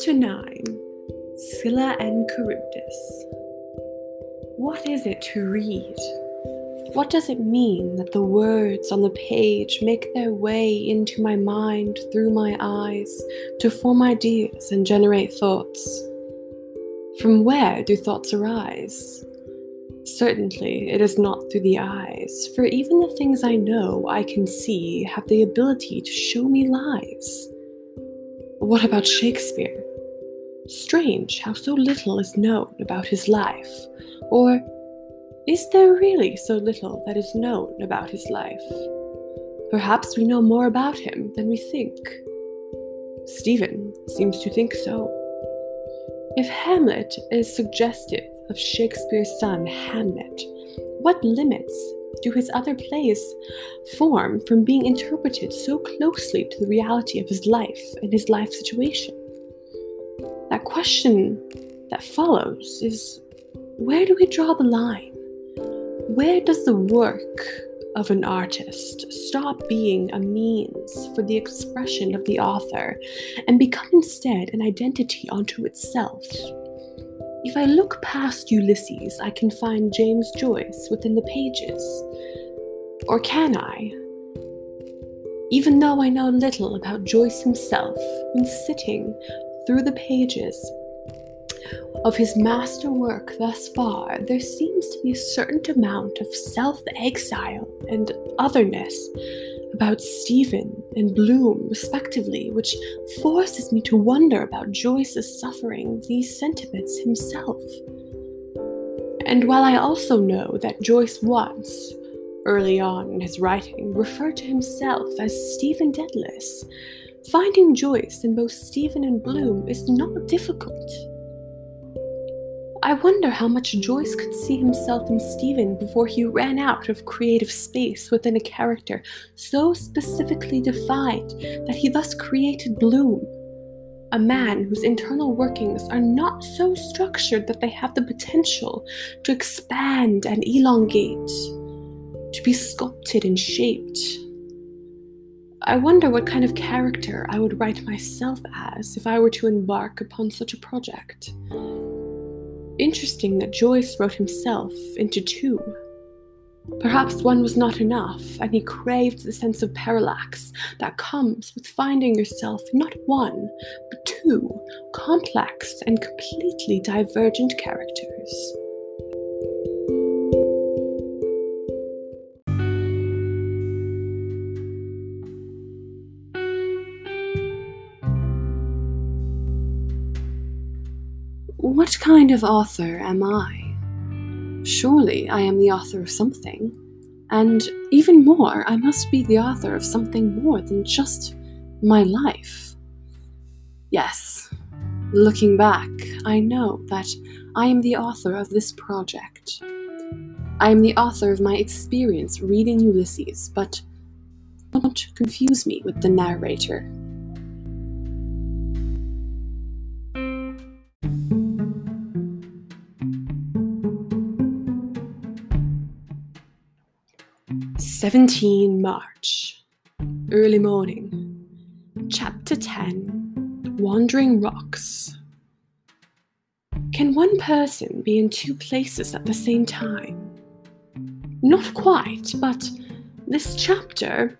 Chapter 9 Scylla and Charybdis. What is it to read? What does it mean that the words on the page make their way into my mind through my eyes to form ideas and generate thoughts? From where do thoughts arise? Certainly, it is not through the eyes, for even the things I know I can see have the ability to show me lies. What about Shakespeare? Strange how so little is known about his life. Or is there really so little that is known about his life? Perhaps we know more about him than we think. Stephen seems to think so. If Hamlet is suggestive of Shakespeare's son Hamnet, what limits do his other plays form from being interpreted so closely to the reality of his life and his life situation? That question that follows is where do we draw the line? Where does the work of an artist stop being a means for the expression of the author and become instead an identity unto itself? If I look past Ulysses, I can find James Joyce within the pages. Or can I? Even though I know little about Joyce himself, when sitting through the pages of his masterwork thus far, there seems to be a certain amount of self exile and otherness about Stephen and Bloom, respectively, which forces me to wonder about Joyce's suffering these sentiments himself. And while I also know that Joyce once, early on in his writing, referred to himself as Stephen Dedalus, finding Joyce in both Stephen and Bloom is not difficult. I wonder how much Joyce could see himself in Stephen before he ran out of creative space within a character so specifically defined that he thus created Bloom. A man whose internal workings are not so structured that they have the potential to expand and elongate, to be sculpted and shaped. I wonder what kind of character I would write myself as if I were to embark upon such a project. Interesting that Joyce wrote himself into two. Perhaps one was not enough, and he craved the sense of parallax that comes with finding yourself not one, but two complex and completely divergent characters. What kind of author am I? Surely I am the author of something. And even more, I must be the author of something more than just my life. Yes, looking back, I know that I am the author of this project. I am the author of my experience reading Ulysses, but don't confuse me with the narrator. Seventeen March, early morning. Chapter 10 Wandering Rocks. Can one person be in two places at the same time? Not quite, but this chapter.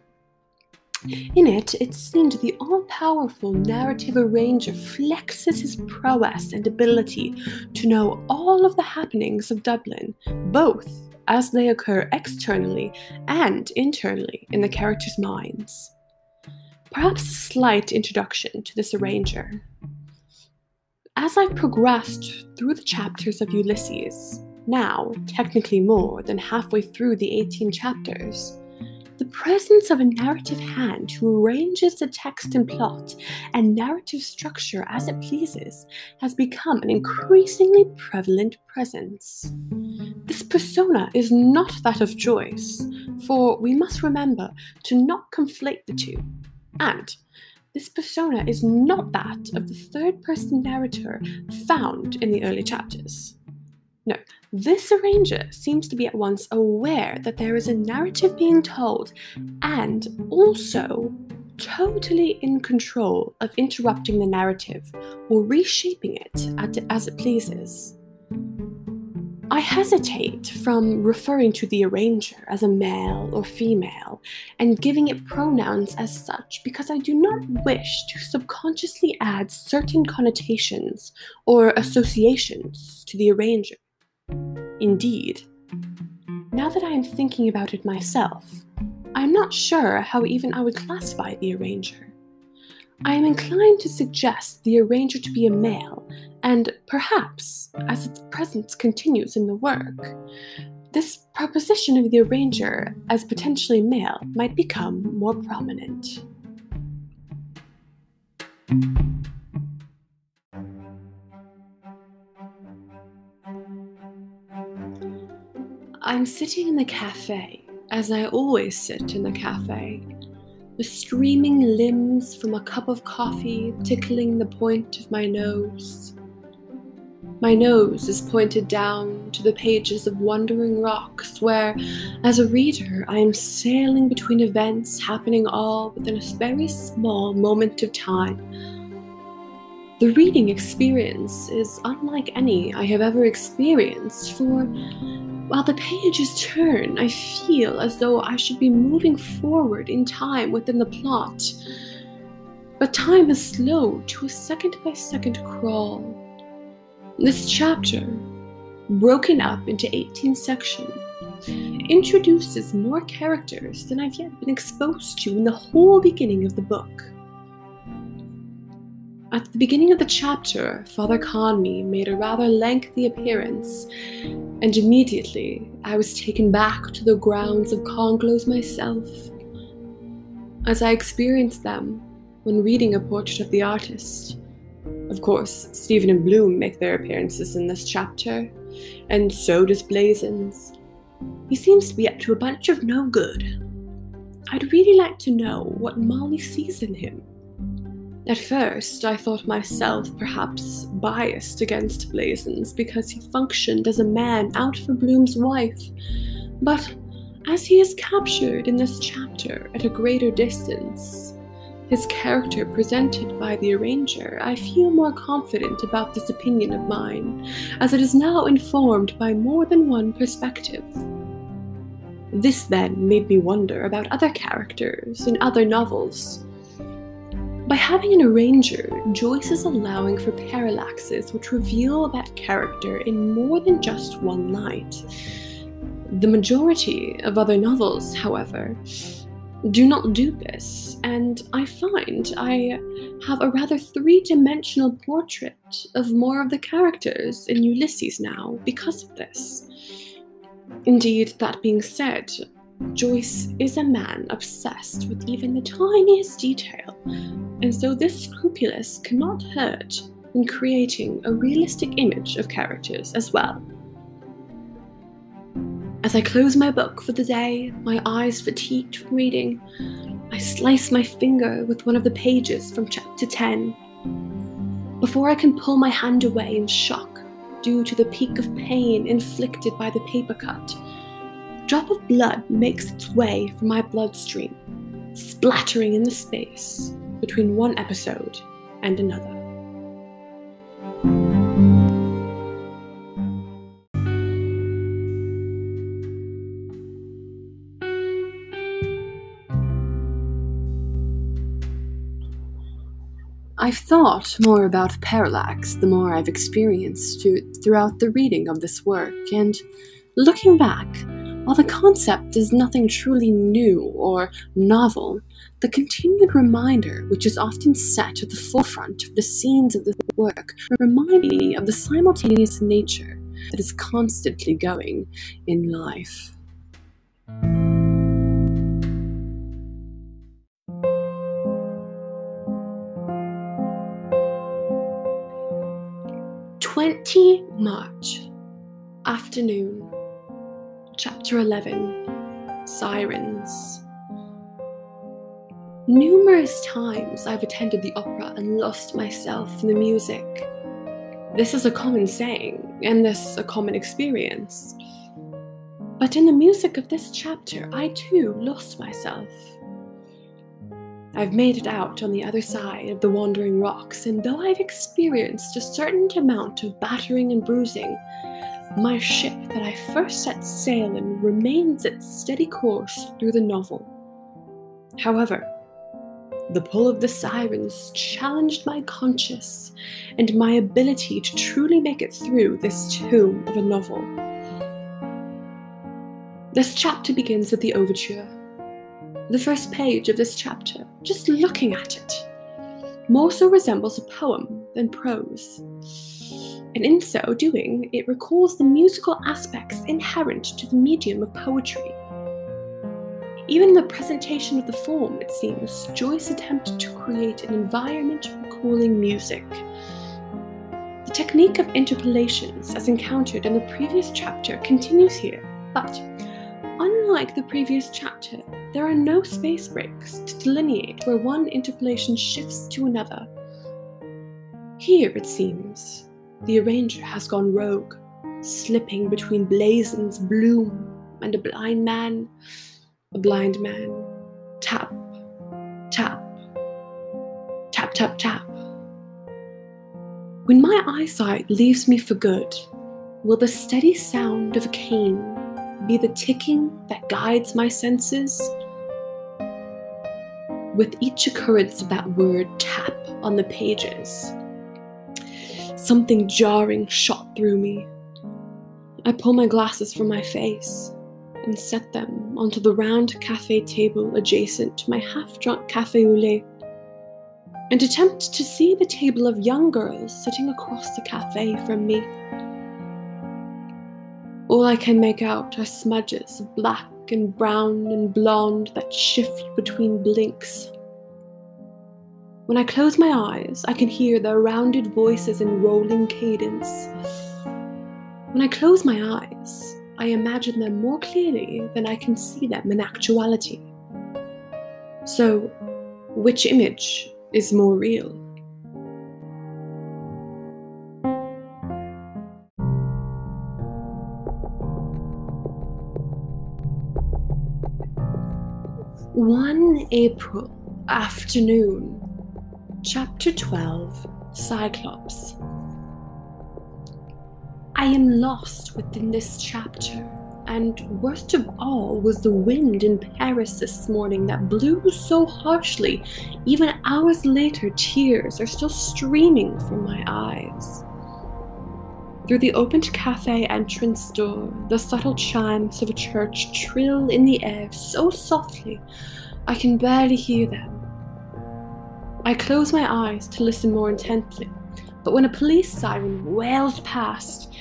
In it, it seemed the all powerful narrative arranger flexes his prowess and ability to know all of the happenings of Dublin, both as they occur externally and internally in the characters' minds. Perhaps a slight introduction to this arranger. As I've progressed through the chapters of Ulysses, now technically more than halfway through the 18 chapters, presence of a narrative hand who arranges the text and plot and narrative structure as it pleases has become an increasingly prevalent presence. This persona is not that of Joyce, for we must remember to not conflate the two. And this persona is not that of the third person narrator found in the early chapters. No, this arranger seems to be at once aware that there is a narrative being told and also totally in control of interrupting the narrative or reshaping it as it pleases. I hesitate from referring to the arranger as a male or female and giving it pronouns as such because I do not wish to subconsciously add certain connotations or associations to the arranger. Indeed, now that I am thinking about it myself, I am not sure how even I would classify the arranger. I am inclined to suggest the arranger to be a male, and perhaps, as its presence continues in the work, this proposition of the arranger as potentially male might become more prominent. I'm sitting in the cafe, as I always sit in the cafe, the streaming limbs from a cup of coffee tickling the point of my nose. My nose is pointed down to the pages of Wandering Rocks, where, as a reader, I am sailing between events happening all within a very small moment of time. The reading experience is unlike any I have ever experienced, for while the pages turn, I feel as though I should be moving forward in time within the plot. But time is slow to a second by second crawl. This chapter, broken up into 18 sections, introduces more characters than I've yet been exposed to in the whole beginning of the book. At the beginning of the chapter, Father Conmee made a rather lengthy appearance, and immediately I was taken back to the grounds of Clongowes myself. As I experienced them when reading a portrait of the artist. Of course, Stephen and Bloom make their appearances in this chapter, and so does Blazes. He seems to be up to a bunch of no good. I'd really like to know what Molly sees in him. At first, I thought myself perhaps biased against Blazes because he functioned as a man out for Bloom's wife, but as he is captured in this chapter at a greater distance, his character presented by the arranger, I feel more confident about this opinion of mine, as it is now informed by more than one perspective. This then made me wonder about other characters in other novels by having an arranger, Joyce is allowing for parallaxes which reveal that character in more than just one light. The majority of other novels, however, do not do this, and I find I have a rather three dimensional portrait of more of the characters in Ulysses now because of this. Indeed, that being said, Joyce is a man obsessed with even the tiniest detail, and so this scrupulous cannot hurt in creating a realistic image of characters as well. As I close my book for the day, my eyes fatigued from reading, I slice my finger with one of the pages from chapter 10. Before I can pull my hand away in shock due to the peak of pain inflicted by the paper cut, drop of blood makes its way from my bloodstream, splattering in the space between one episode and another. I've thought more about parallax the more I've experienced throughout the reading of this work, and looking back, while the concept is nothing truly new or novel, the continued reminder, which is often set at the forefront of the scenes of the work, remind me of the simultaneous nature that is constantly going in life. Twenty March afternoon. Chapter 11 Sirens. Numerous times I've attended the opera and lost myself in the music. This is a common saying, and this a common experience. But in the music of this chapter, I too lost myself. I've made it out on the other side of the wandering rocks, and though I've experienced a certain amount of battering and bruising, my ship that I first set sail in remains its steady course through the novel. However, the pull of the sirens challenged my conscience and my ability to truly make it through this tomb of a novel. This chapter begins with the overture. The first page of this chapter, just looking at it, more so resembles a poem than prose. And in so doing, it recalls the musical aspects inherent to the medium of poetry. Even in the presentation of the form, it seems, Joyce attempted to create an environment recalling music. The technique of interpolations, as encountered in the previous chapter, continues here, but Unlike the previous chapter, there are no space breaks to delineate where one interpolation shifts to another. Here, it seems, the arranger has gone rogue, slipping between Blazes bloom and a blind man, a blind man, tap, tap, tap, tap, tap. When my eyesight leaves me for good, will the steady sound of a cane be the ticking that guides my senses? With each occurrence of that word tap on the pages, something jarring shot through me. I pull my glasses from my face and set them onto the round cafe table adjacent to my half drunk cafe au lait, and attempt to see the table of young girls sitting across the cafe from me. All I can make out are smudges of black and brown and blonde that shift between blinks. When I close my eyes, I can hear their rounded voices in rolling cadence. When I close my eyes, I imagine them more clearly than I can see them in actuality. So, which image is more real? One April afternoon, Chapter 12 Cyclops. I am lost within this chapter, and worst of all was the wind in Paris this morning that blew so harshly, even hours later, tears are still streaming from my eyes. Through the opened cafe entrance door, the subtle chimes of a church trill in the air so softly I can barely hear them. I close my eyes to listen more intently, but when a police siren wails past,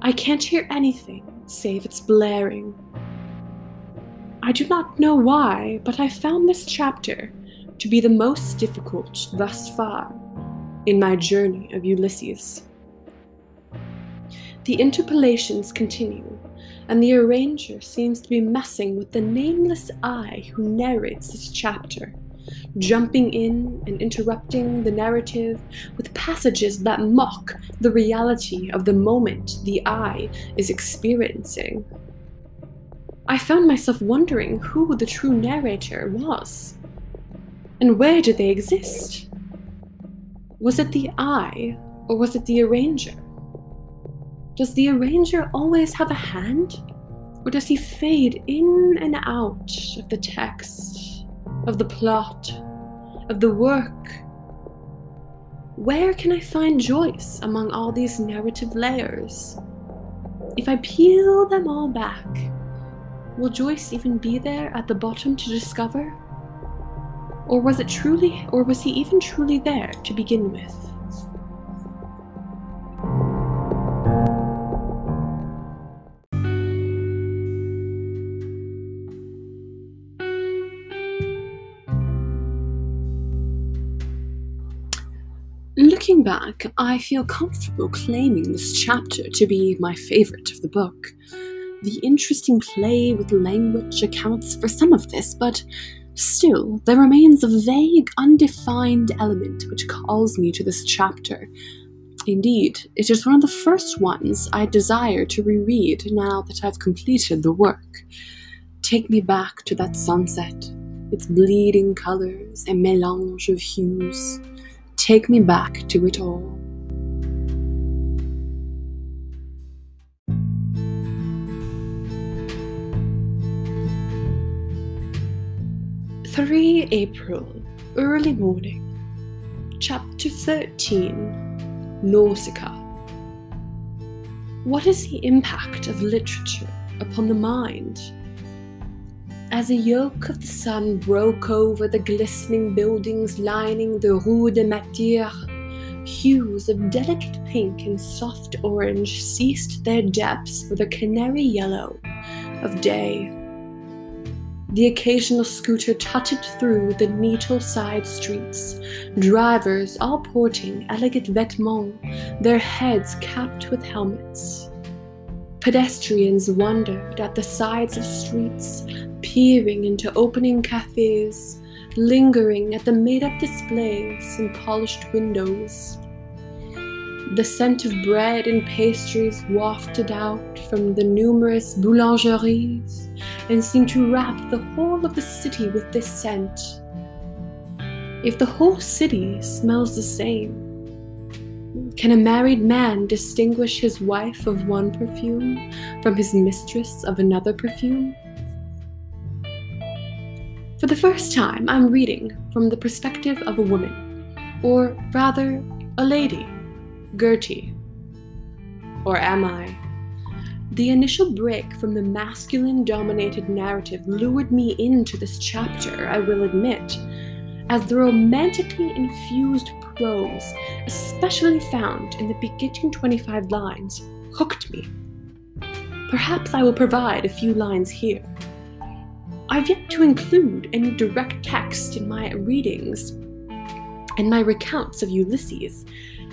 I can't hear anything save its blaring. I do not know why, but I found this chapter to be the most difficult thus far in my journey of Ulysses. The interpolations continue, and the arranger seems to be messing with the nameless I who narrates this chapter, jumping in and interrupting the narrative with passages that mock the reality of the moment the I is experiencing. I found myself wondering who the true narrator was, and where did they exist? Was it the I, or was it the arranger? Does the arranger always have a hand? Or does he fade in and out of the text, of the plot, of the work? Where can I find Joyce among all these narrative layers? If I peel them all back, will Joyce even be there at the bottom to discover? Or was it truly, or was he even truly there to begin with? Back, I feel comfortable claiming this chapter to be my favourite of the book. The interesting play with language accounts for some of this, but still, there remains a vague, undefined element which calls me to this chapter. Indeed, it is one of the first ones I desire to reread now that I've completed the work. Take me back to that sunset, its bleeding colors and melange of hues, take me back to it all. 3 April, early morning. Chapter 13 Nausicaa. What is the impact of literature upon the mind? As a yoke of the sun broke over the glistening buildings lining the Rue des Martyrs, hues of delicate pink and soft orange ceased their depths for the canary yellow of day the occasional scooter tutted through the neato side streets, drivers all porting elegant vêtements, their heads capped with helmets. Pedestrians wandered at the sides of streets, peering into opening cafes, lingering at the made up displays and polished windows. The scent of bread and pastries wafted out from the numerous boulangeries and seemed to wrap the whole of the city with this scent. If the whole city smells the same, can a married man distinguish his wife of one perfume from his mistress of another perfume? For the first time, I'm reading from the perspective of a woman, or rather, a lady. Gertie. Or am I? The initial break from the masculine dominated narrative lured me into this chapter, I will admit, as the romantically infused prose, especially found in the beginning 25 lines, hooked me. Perhaps I will provide a few lines here. I've yet to include any direct text in my readings and my recounts of Ulysses,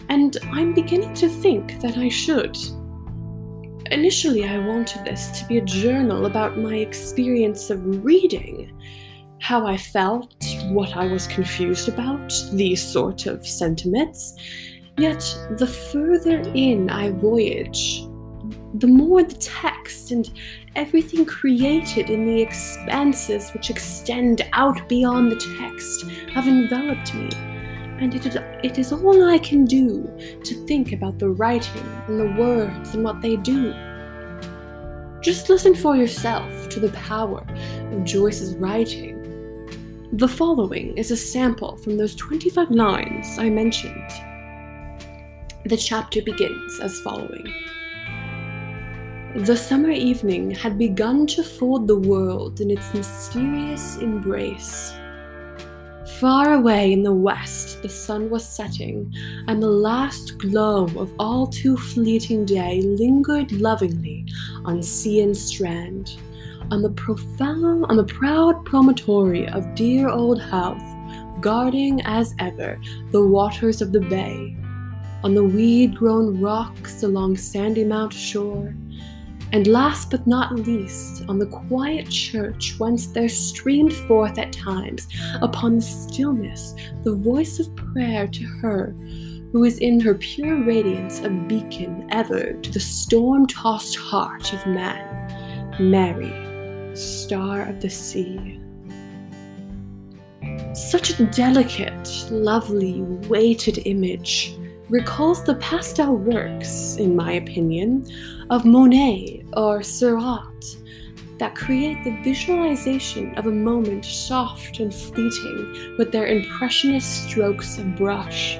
and I'm beginning to think that I should. Initially, I wanted this to be a journal about my experience of reading, how I felt, what I was confused about, these sort of sentiments. Yet, the further in I voyage, the more the text and everything created in the expanses which extend out beyond the text have enveloped me and it is, it is all I can do to think about the writing and the words and what they do. Just listen for yourself to the power of Joyce's writing. The following is a sample from those 25 lines I mentioned. The chapter begins as following. The summer evening had begun to fold the world in its mysterious embrace. Far away in the west, the sun was setting, and the last glow of all too fleeting day lingered lovingly on sea and strand, on the profound, on the proud promontory of dear old Howth, guarding as ever the waters of the bay, on the weed-grown rocks along Sandymount shore, and last but not least, on the quiet church whence there streamed forth at times upon the stillness the voice of prayer to her who is in her pure radiance a beacon ever to the storm tossed heart of man, Mary, star of the sea. Such a delicate, lovely, weighted image recalls the pastel works, in my opinion, of Monet or Seurat that create the visualization of a moment soft and fleeting with their impressionist strokes of brush.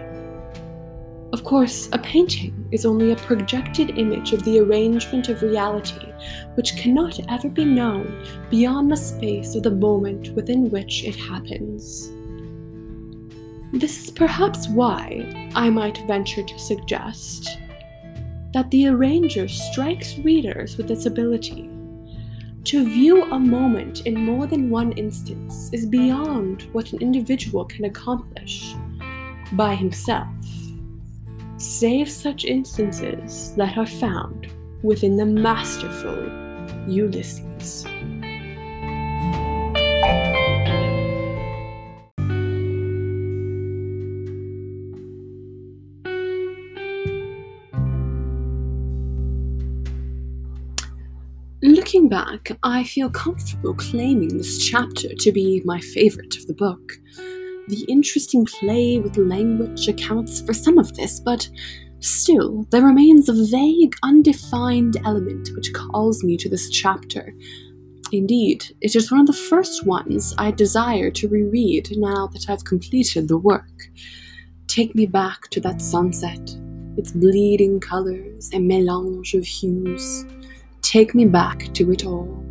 Of course, a painting is only a projected image of the arrangement of reality, which cannot ever be known beyond the space of the moment within which it happens. This is perhaps why I might venture to suggest that the arranger strikes readers with its ability. To view a moment in more than one instance is beyond what an individual can accomplish by himself, save such instances that are found within the masterful Ulysses. Looking back, I feel comfortable claiming this chapter to be my favourite of the book. The interesting play with language accounts for some of this, but still, there remains a vague, undefined element which calls me to this chapter. Indeed, it is one of the first ones I desire to reread now that I've completed the work. Take me back to that sunset, its bleeding colours and melange of hues. Take me back to it all.